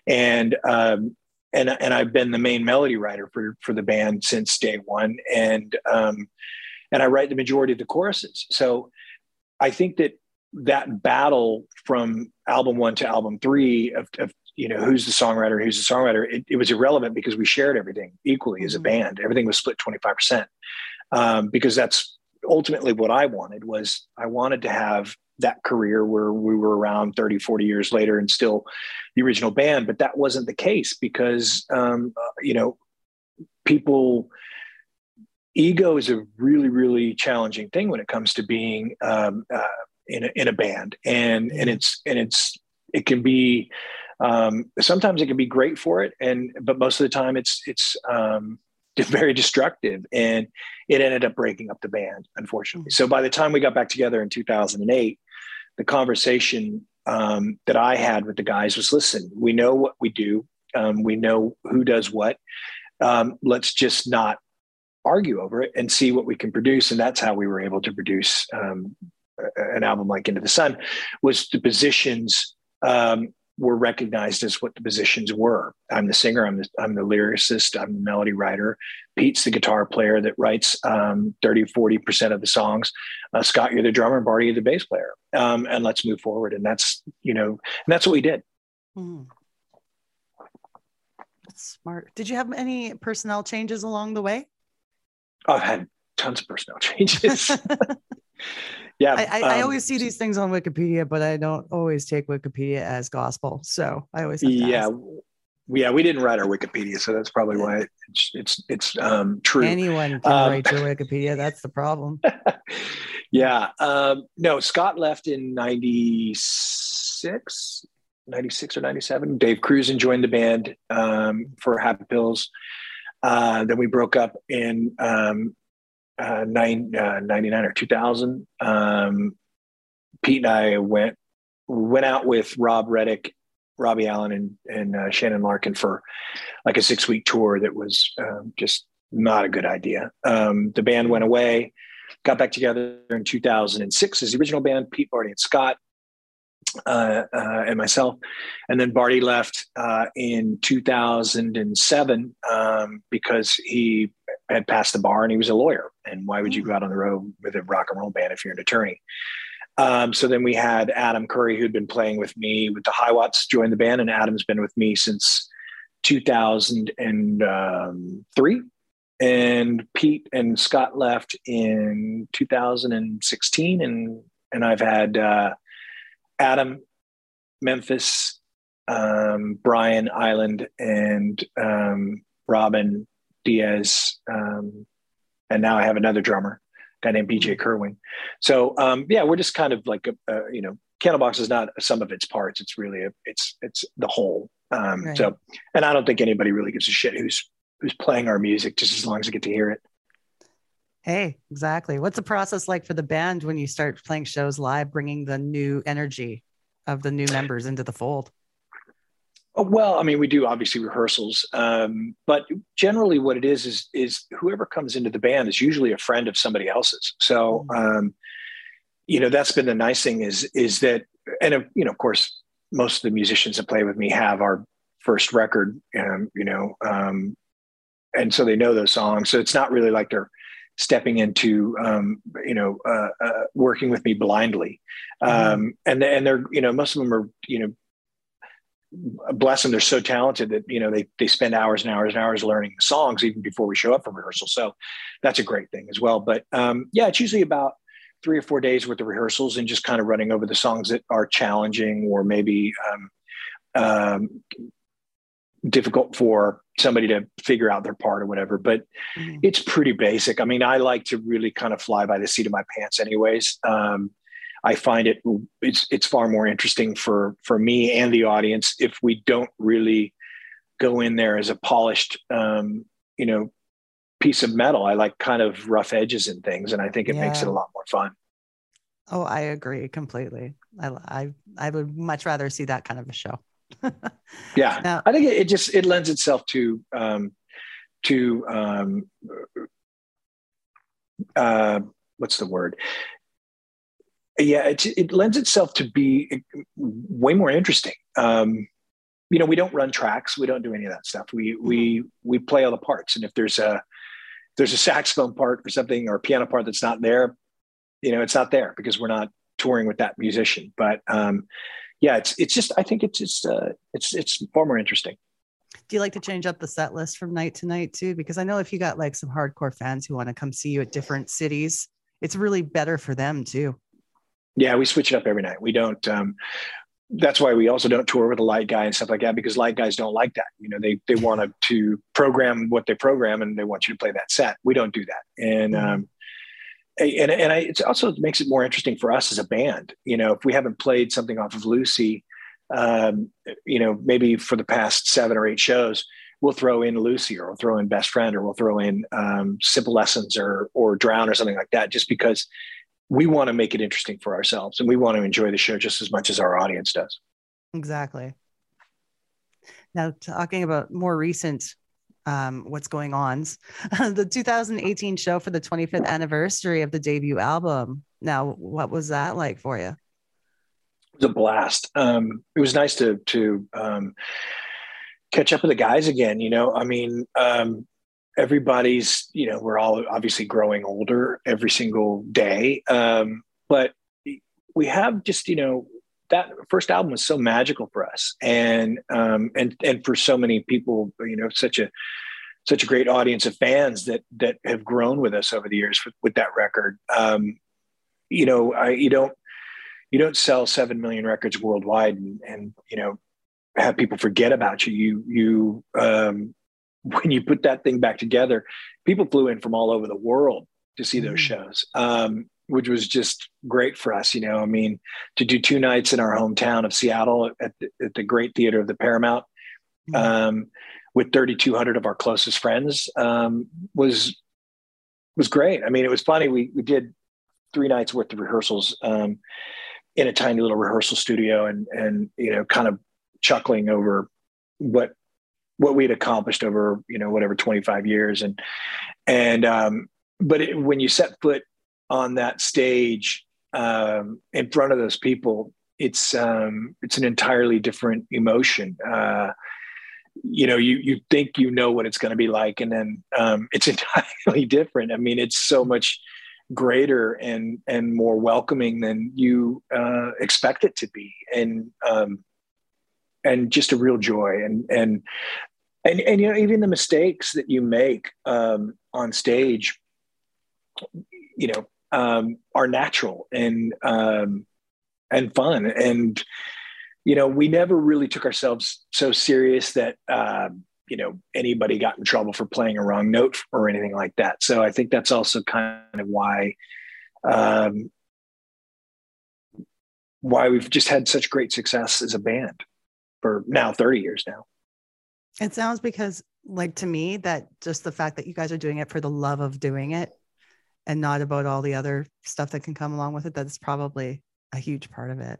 and um, and and I've been the main melody writer for for the band since day one, and um, and I write the majority of the choruses. So I think that that battle from album one to album three of, of you know who's the songwriter, who's the songwriter, it, it was irrelevant because we shared everything equally as a Mhm. band. Everything was split twenty five percent um, because that's ultimately what I wanted was I wanted to have that career where we were around 30, 40 years later and still the original band, but that wasn't the case because, um, uh, you know, people, ego is a really, really challenging thing when it comes to being um, uh, in, a, in a band. And, and it's, and it's, it can be, um, sometimes it can be great for it. And, but most of the time it's, it's, um, very destructive. And it ended up breaking up the band unfortunately. So by the time we got back together in 2008 the conversation um, that i had with the guys was listen we know what we do. Um, we know who does what. Um, let's just not argue over it and see what we can produce and that's how we were able to produce um, an album like into the sun was the positions um, were recognized as what the positions were. I'm the singer, I'm the, I'm the lyricist, I'm the melody writer. Pete's the guitar player that writes um, 30, 40% of the songs. Uh, Scott, you're the drummer, Bardi, you're the bass player. Um, and let's move forward. And that's, you know, and that's what we did. Hmm. That's smart. Did you have any personnel changes along the way? I've had tons of personnel changes. yeah. I, I, I um, always see these things on Wikipedia, but I don't always take Wikipedia as gospel. So I always yeah. ask. Yeah, we didn't write our Wikipedia, so that's probably why it's it's it's um, true. Anyone can Um, write your Wikipedia. That's the problem. yeah. Um, no, Scott left in 96, 96 or 97. Dave Krusen joined the band um, for Happy Pills. Uh, then we broke up in um, uh, nine, uh, 99 or 2000. Um, Pete and I went went out with Rob Reddick, Robbie Allen, and, and uh, Shannon Larkin for like a six week tour that was um, just not a good idea. Um, the band went away got back together in 2006 as the original band pete bardi and scott uh, uh, and myself. And then bardi left uh, in 2007 um, because he had passed the bar and he was a lawyer. And why would you go out on the road with a rock and roll band if you're an attorney? Um, so then we had adam kury who'd been playing with me with the Hiwatts join the band and adam's been with me since 2003 and Pete and Scott left in 2016, and and I've had uh, Adam, Memphis, um, Brian Island, and um, Robin Diaz, um, and now I have another drummer, a guy named BJ Kerwin. So um, yeah, we're just kind of like a, a you know, Candlebox is not some of its parts. It's really a, it's it's the whole. Um, Right. So, and I don't think anybody really gives a shit who's who's playing our music, just as long as I get to hear it. Hey, exactly. What's the process like for the band when you start playing shows live, bringing the new energy of the new members into the fold? Oh, Well, I mean, we do obviously rehearsals, um, but generally, what it is is is whoever comes into the band is usually a friend of somebody else's. So, um, you know, that's been the nice thing is is that, and uh, you know, of course, most of the musicians that play with me have our first record, um, you know, um, and so they know those songs. So it's not really like they're stepping into, um, you know, uh, uh, working with me blindly, um, and and they're you know most of them are you know bless them, they're so talented that you know they they spend hours and hours and hours learning the songs even before we show up for rehearsal. So that's a great thing as well. But um, yeah, it's usually about three or four days worth of rehearsals and just kind of running over the songs that are challenging or maybe um, um, difficult for somebody to figure out their part or whatever. But Mhm. it's pretty basic. I mean, I like to really kind of fly by the seat of my pants, anyways. Um, I find it it's it's far more interesting for for me and the audience if we don't really go in there as a polished, um, you know, piece of metal. I like kind of rough edges and things, and I think it makes it a lot more fun. Oh, I agree completely. I, I, I would much rather see that kind of a show. Yeah, Now- I think it, it just it lends itself to um, to um, uh, what's the word? Yeah, it, it lends itself to be way more interesting. Um, you know, we don't run tracks, we don't do any of that stuff. We we we play all the parts, and if there's a there's a saxophone part or something or a piano part that's not there, you know, it's not there because we're not touring with that musician. But um, yeah, it's it's just I think it's it's uh, it's it's far more interesting. Do you like to change up the set list from night to night too? Because I know if you got like some hardcore fans who want to come see you at different cities, it's really better for them too. Yeah, we switch it up every night. We don't. Um, that's why we also don't tour with a light guy and stuff like that because light guys don't like that. You know, they they want to, program what they program and they want you to play that set. We don't do that. And Mhm. um, and and I, it also makes it more interesting for us as a band. You know, if we haven't played something off of Lucy, um, you know, maybe for the past seven or eight shows, we'll throw in Lucy or we'll throw in Best Friend or we'll throw in um, Simple Lessons or or Drown or something like that, just because we want to make it interesting for ourselves and we want to enjoy the show just as much as our audience does. Exactly. Now, talking about more recent, um, what's going on, the 2018 show for the 25th anniversary of the debut album. Now, what was that like for you? It was a blast. Um, it was nice to to um, catch up with the guys again. You know, I mean, um, everybody's you know we're all obviously growing older every single day, um, but we have just you know that first album was so magical for us, and um, and and for so many people, you know, such a such a great audience of fans that that have grown with us over the years with, with that record. Um, you know, I you don't you don't sell seven million records worldwide and, and you know have people forget about you. You you um, when you put that thing back together, people flew in from all over the world to see those shows, um, which was just great for us. You know, I mean, to do two nights in our hometown of Seattle at the, at the great theater of the Paramount um, with 3,200 of our closest friends um, was was great. I mean, it was funny. We we did three nights worth of rehearsals um, in a tiny little rehearsal studio, and and you know, kind of chuckling over what what we had accomplished over you know whatever 25 years, and and um, but it, when you set foot on that stage um, in front of those people, it's um, it's an entirely different emotion. Uh, you know, you you think you know what it's going to be like, and then um, it's entirely different. I mean, it's so much greater and and more welcoming than you uh, expect it to be, and um, and just a real joy. And and and and you know, even the mistakes that you make um, on stage, you know, um, are natural and um, and fun. And you know, we never really took ourselves so serious that um, you know anybody got in trouble for playing a wrong note or anything like that. So I think that's also kind of why um, why we've just had such great success as a band for now 30 years now. It sounds because, like, to me, that just the fact that you guys are doing it for the love of doing it and not about all the other stuff that can come along with it, that's probably a huge part of it.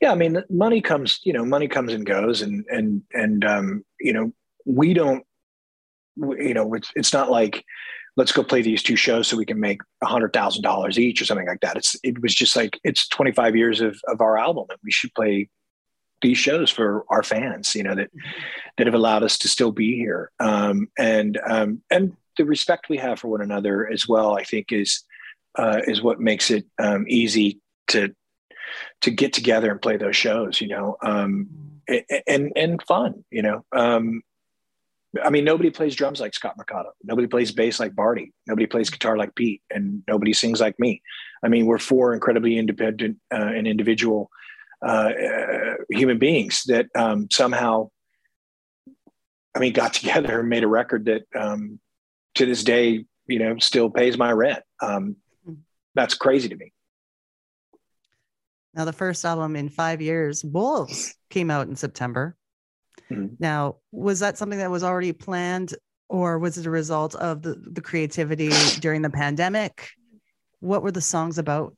Yeah, I mean, money comes, you know, money comes and goes, and and and um, you know, we don't, you know, it's it's not like let's go play these two shows so we can make a hundred thousand dollars each or something like that. It's it was just like it's twenty five years of of our album, and we should play these shows for our fans, you know, that that have allowed us to still be here, um, and um, and the respect we have for one another as well. I think is uh, is what makes it um, easy to to get together and play those shows, you know, um, and and fun, you know. Um, I mean, nobody plays drums like Scott Mercado. Nobody plays bass like Bardi. Nobody plays guitar like Pete, and nobody sings like me. I mean, we're four incredibly independent uh, and individual uh, uh, human beings that um, somehow I mean, got together and made a record that um, to this day, you know, still pays my rent. Um, that's crazy to me. Now, the first album in five years, Wolves, came out in September. Mhm. Now, was that something that was already planned, or was it a result of the, the creativity during the pandemic? What were the songs about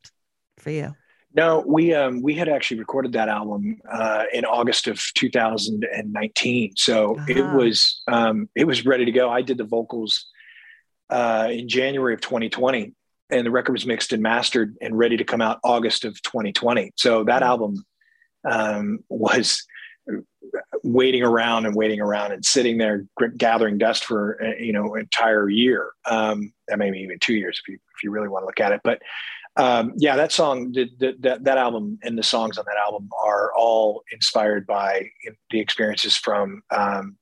for you? No, we um, we had actually recorded that album uh, in August of 2019, so it Ah. was um, it was ready to go. I did the vocals uh, in January of 2020, and the record was mixed and mastered and ready to come out August of 2020. So that album um, was waiting around and waiting around and sitting there gathering dust for uh, you know an entire year um may be even two years if you if you really want to look at it but um yeah that song the, the, that that album and the songs on that album are all inspired by the experiences from um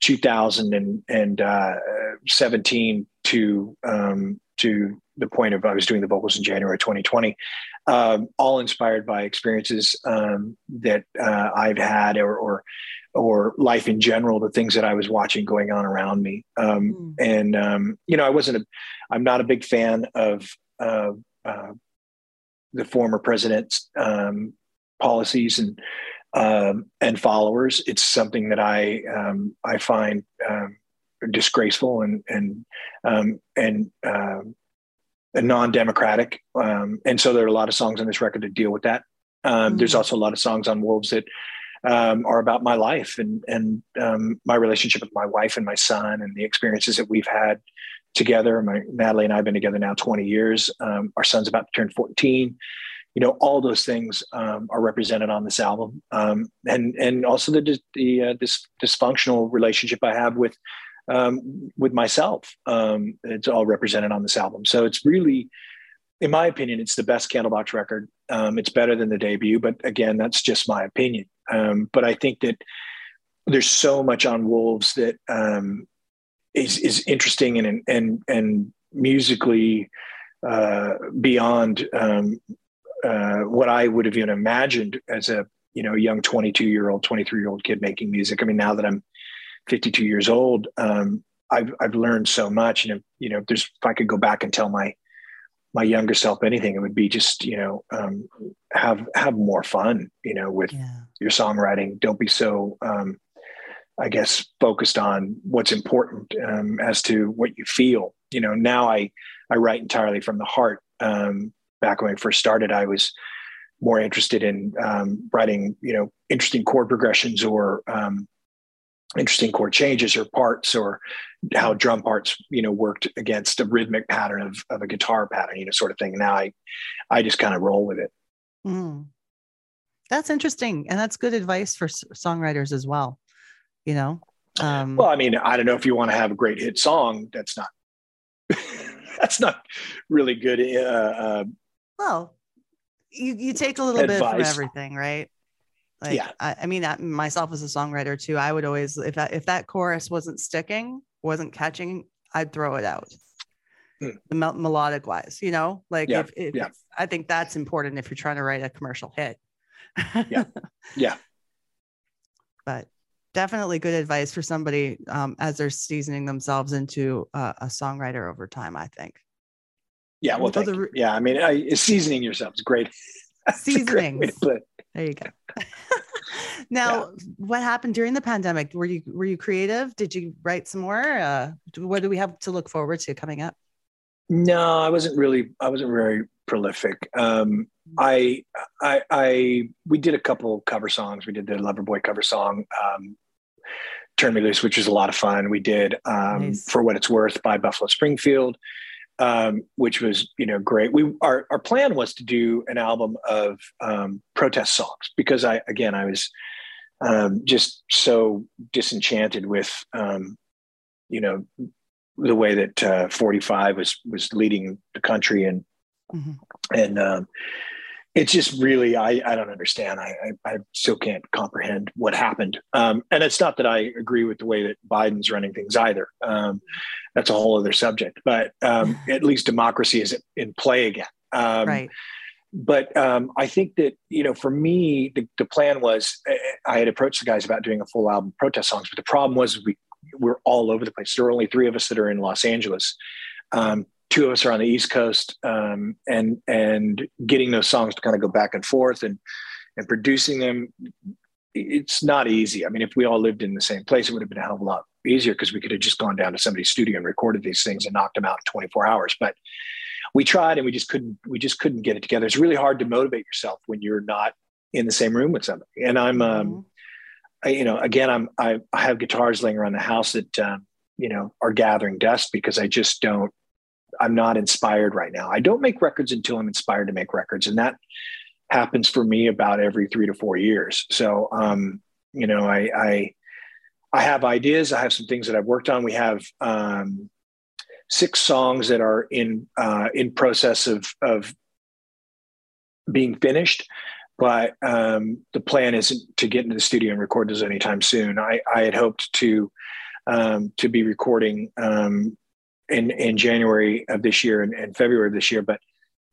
2017 to um to the point of I was doing the vocals in January 2020, um, all inspired by experiences um, that uh, I've had or, or or life in general, the things that I was watching going on around me. Um, And um, you know, I wasn't a, I'm not a big fan of uh, uh, the former president's um, policies and um, and followers. It's something that I um, I find um, disgraceful and and um, and um, non-democratic. Um, and so there are a lot of songs on this record that deal with that. Um, There's also a lot of songs on Wolves that um, are about my life and and um, my relationship with my wife and my son and the experiences that we've had together. My Natalie and I have been together now 20 years. Um, our son's about to turn 14. You know, all those things um, are represented on this album, um, and and also the the uh, this dysfunctional relationship I have with um, with myself. Um, it's all represented on this album. So it's really, in my opinion, it's the best Candlebox record. Um, it's better than the debut, but again, that's just my opinion. Um, but I think that there's so much on Wolves that is is interesting and and and musically uh, beyond um, uh, what I would have even imagined as a you know young 22 year old, 23 year old kid making music. I mean, now that I'm 52 years old, um, I've I've learned so much. And if, you know, if there's if I could go back and tell my my younger self anything, it would be just you know um, have have more fun. You know, with Yeah. your songwriting. Don't be so um, I guess focused on what's important um, as to what you feel. You know, now I I write entirely from the heart. Um, back when I first started, I was more interested in um, writing, you know, interesting chord progressions or um, interesting chord changes or parts or how drum parts, you know, worked against a rhythmic pattern of, of a guitar pattern, you know, sort of thing. Now I, I just kind of roll with it. Mm. That's interesting, and that's good advice for s- songwriters as well. You know, um, Well, I mean, I don't know if you want to have a great hit song. That's not, that's not really good. Uh, uh, well, you you take a little bit from everything, right? Like, Yeah. I, I mean, I, myself as a songwriter too, I would always if that if that chorus wasn't sticking, wasn't catching, I'd throw it out. Hmm. The mel- melodic wise, you know, like Yeah, if, if yeah. I think that's important if you're trying to write a commercial hit. Yeah, yeah. but definitely good advice for somebody um, as they're seasoning themselves into uh, a songwriter over time. I think Yeah. Well, thank you. yeah. I mean, I, seasoning yourself is great. That's a great way to Seasonings. put it. there you go. now, what happened during the pandemic? Were you were you creative? Did you write some more? Uh, what do we have to look forward to coming up? No, I wasn't really. I wasn't very prolific. Um, I, I, I, we did a couple cover songs. We did the Loverboy cover song, um, "Turn Me Loose," which was a lot of fun. We did um, Nice. "For What It's Worth" by Buffalo Springfield, um, which was you know great. We our our plan was to do an album of um, protest songs because I again I was um, just so disenchanted with um, you know the way that uh, 45 was was leading the country and Mhm. and um, it's just really I, I don't understand I, I I still can't comprehend what happened um, and it's not that I agree with the way that Biden's running things either um, that's a whole other subject but um, at least democracy is in play again um, right. but um, I think that you know, for me, the, the plan was uh, I had approached the guys about doing a full album of protest songs, but the problem was we we're all over the place. There are only three of us that are in Los Angeles. Um, two of us are on the East Coast, um, and and getting those songs to kind of go back and forth and and producing them. It's not easy. I mean, if we all lived in the same place, it would have been a hell of a lot easier because we could have just gone down to somebody's studio and recorded these things and knocked them out in 24 hours. But we tried and we just couldn't. We just couldn't get it together. It's really hard to motivate yourself when you're not in the same room with somebody. And I'm, um, mm-hmm. I, you know, again, I'm I, I have guitars laying around the house that um, you know are gathering dust because I just don't I'm not inspired right now. I don't make records until I'm inspired to make records, and that happens for me about every three to four years. So, um, you know, I, I, I have ideas. I have some things that I've worked on. We have um, six songs that are in uh, in process of of being finished, but um, the plan isn't to get into the studio and record those anytime soon. I, I had hoped to um, to be recording um, in in January of this year and, and February of this year, but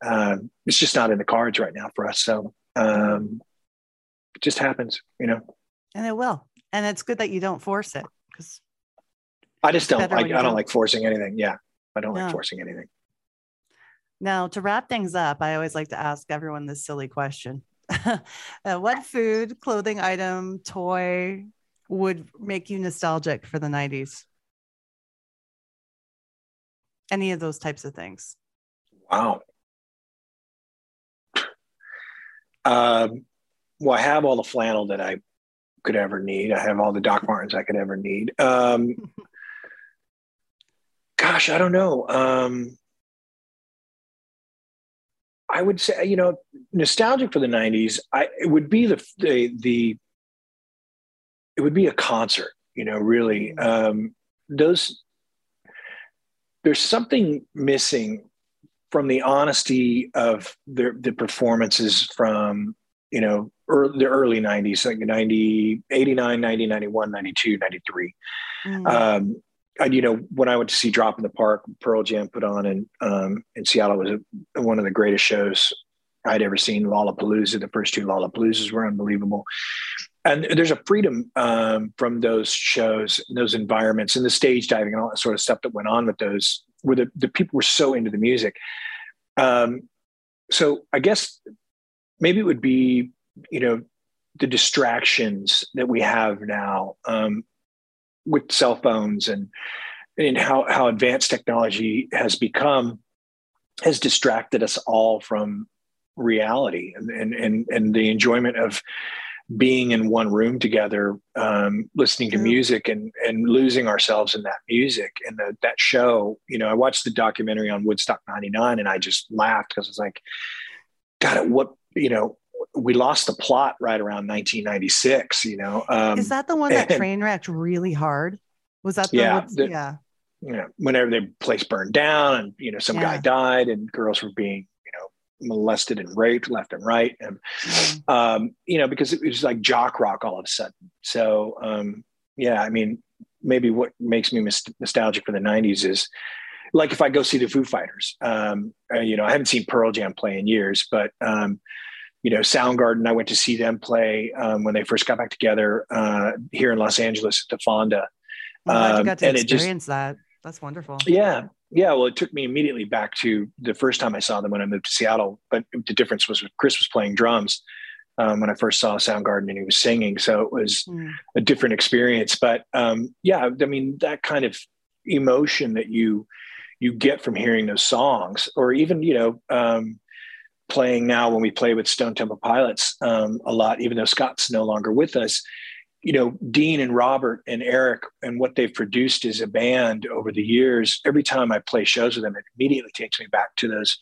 um, it's just not in the cards right now for us. So um, it just happens, you know. And it will, and it's good that you don't force it because I just don't like. I don't, don't like forcing anything. Yeah, I don't no. like forcing anything. Now, to wrap things up, I always like to ask everyone this silly question: uh, What food, clothing item, toy would make you nostalgic for the '90s? Any of those types of things. Wow. Um, well i have all the flannel that i could ever need. I have all the doc martens i could ever need. Um, gosh i don't know. Um, i would say you know nostalgic for the 90s i it would be the the, the it would be a concert you know really. Mm. um, those there's something missing from the honesty of the, the performances from you know early, the early 90s like 90 89 90 91 92 93 mm. um, and you know when i went to see drop in the park pearl jam put on in um, in seattle was a, one of the greatest shows i'd ever seen. Lollapalooza the first two lollapaloozas were unbelievable and there's a freedom um, from those shows, those environments, and the stage diving and all that sort of stuff that went on with those, where the, the people were so into the music. Um, so I guess maybe it would be, you know, the distractions that we have now um, with cell phones and and how how advanced technology has become has distracted us all from reality and and and, and the enjoyment of being in one room together, um, listening to music and and losing ourselves in that music and the, that show. You know, I watched the documentary on Woodstock '99 and I just laughed because it's like, God, what you know, we lost the plot right around 1996. You know, um, is that the one that and, train wrecked really hard? Was that the yeah, Woods- the, yeah? You know, whenever the place burned down and you know some yeah. guy died and girls were being molested and raped left and right. And um, you know because it was like jock rock all of a sudden. So um, yeah i mean maybe what makes me nostalgic for the 90s is like if i go see the foo fighters um, uh, you know i haven't seen pearl jam play in years but um, you know soundgarden i went to see them play um, when they first got back together uh, here in los angeles at the fonda. Well, you got to experience just, that. That's wonderful. Yeah yeah, well, it took me immediately back to the first time I saw them when I moved to Seattle. But the difference was Chris was playing drums um, when I first saw Soundgarden and he was singing, so it was mm. a different experience. But um, yeah, I mean that kind of emotion that you you get from hearing those songs, or even you know um, playing now when we play with Stone Temple Pilots um, a lot, even though Scott's no longer with us you know, Dean and Robert and Eric and what they've produced as a band over the years, every time I play shows with them, it immediately takes me back to those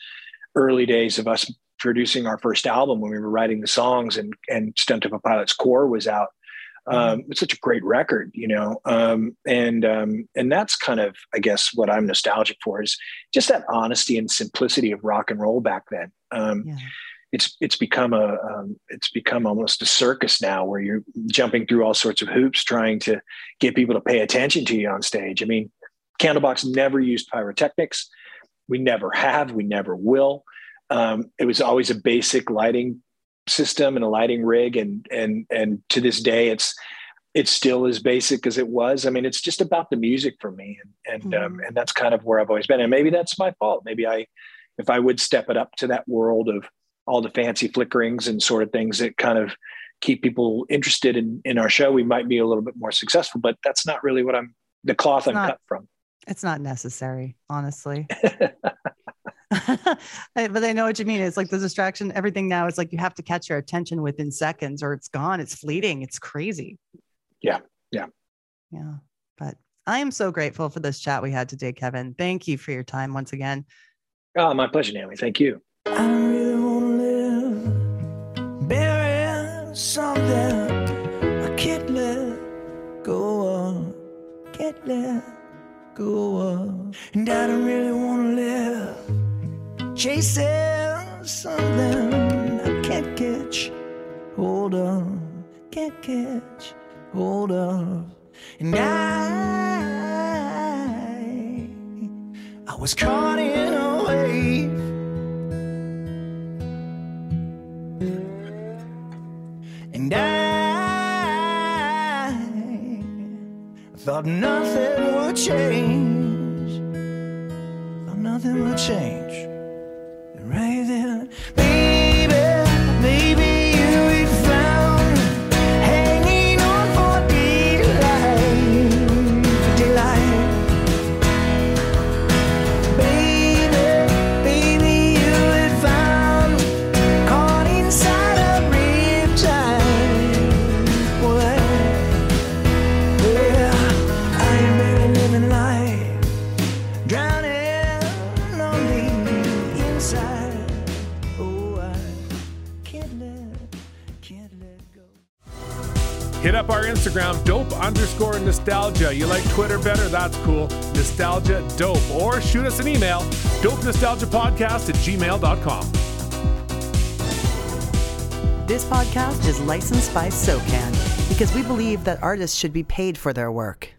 early days of us producing our first album when we were writing the songs and and Stone Temple Pilots Core was out. Mm-hmm. Um, it's such a great record, you know, um, and um, and that's kind of, I guess, what I'm nostalgic for is just that honesty and simplicity of rock and roll back then. Um, yeah it's it's become a um, it's become almost a circus now where you're jumping through all sorts of hoops trying to get people to pay attention to you on stage. I mean, Candlebox never used pyrotechnics. We never have. We never will. Um, it was always a basic lighting system and a lighting rig, and and and to this day, it's it's still as basic as it was. I mean, it's just about the music for me, and and um, and that's kind of where I've always been. And maybe that's my fault. Maybe I, if I would step it up to that world of all the fancy flickerings and sort of things that kind of keep people interested in in our show, we might be a little bit more successful. But that's not really what I'm the cloth I'm not- cut from. It's not necessary, honestly. But I know what you mean. It's like the distraction. Everything now is like you have to catch your attention within seconds, or it's gone. It's fleeting. It's crazy. Yeah, yeah. Yeah. But I am so grateful for this chat we had today, Kevin. Thank you for your time once again. Oh, my pleasure, Naomi. Thank you. I I can't let go of, can't let go of, and I don't really wanna live chasing something I can't catch hold of, can't catch hold of, and I I was caught in a thought nothing would change. Thought nothing would change. Instagram, dope underscore nostalgia. You like Twitter better? That's cool. Nostalgia dope. Or shoot us an email, dope nostalgia podcast at gmail.com. This podcast is licensed by SOCAN because we believe that artists should be paid for their work.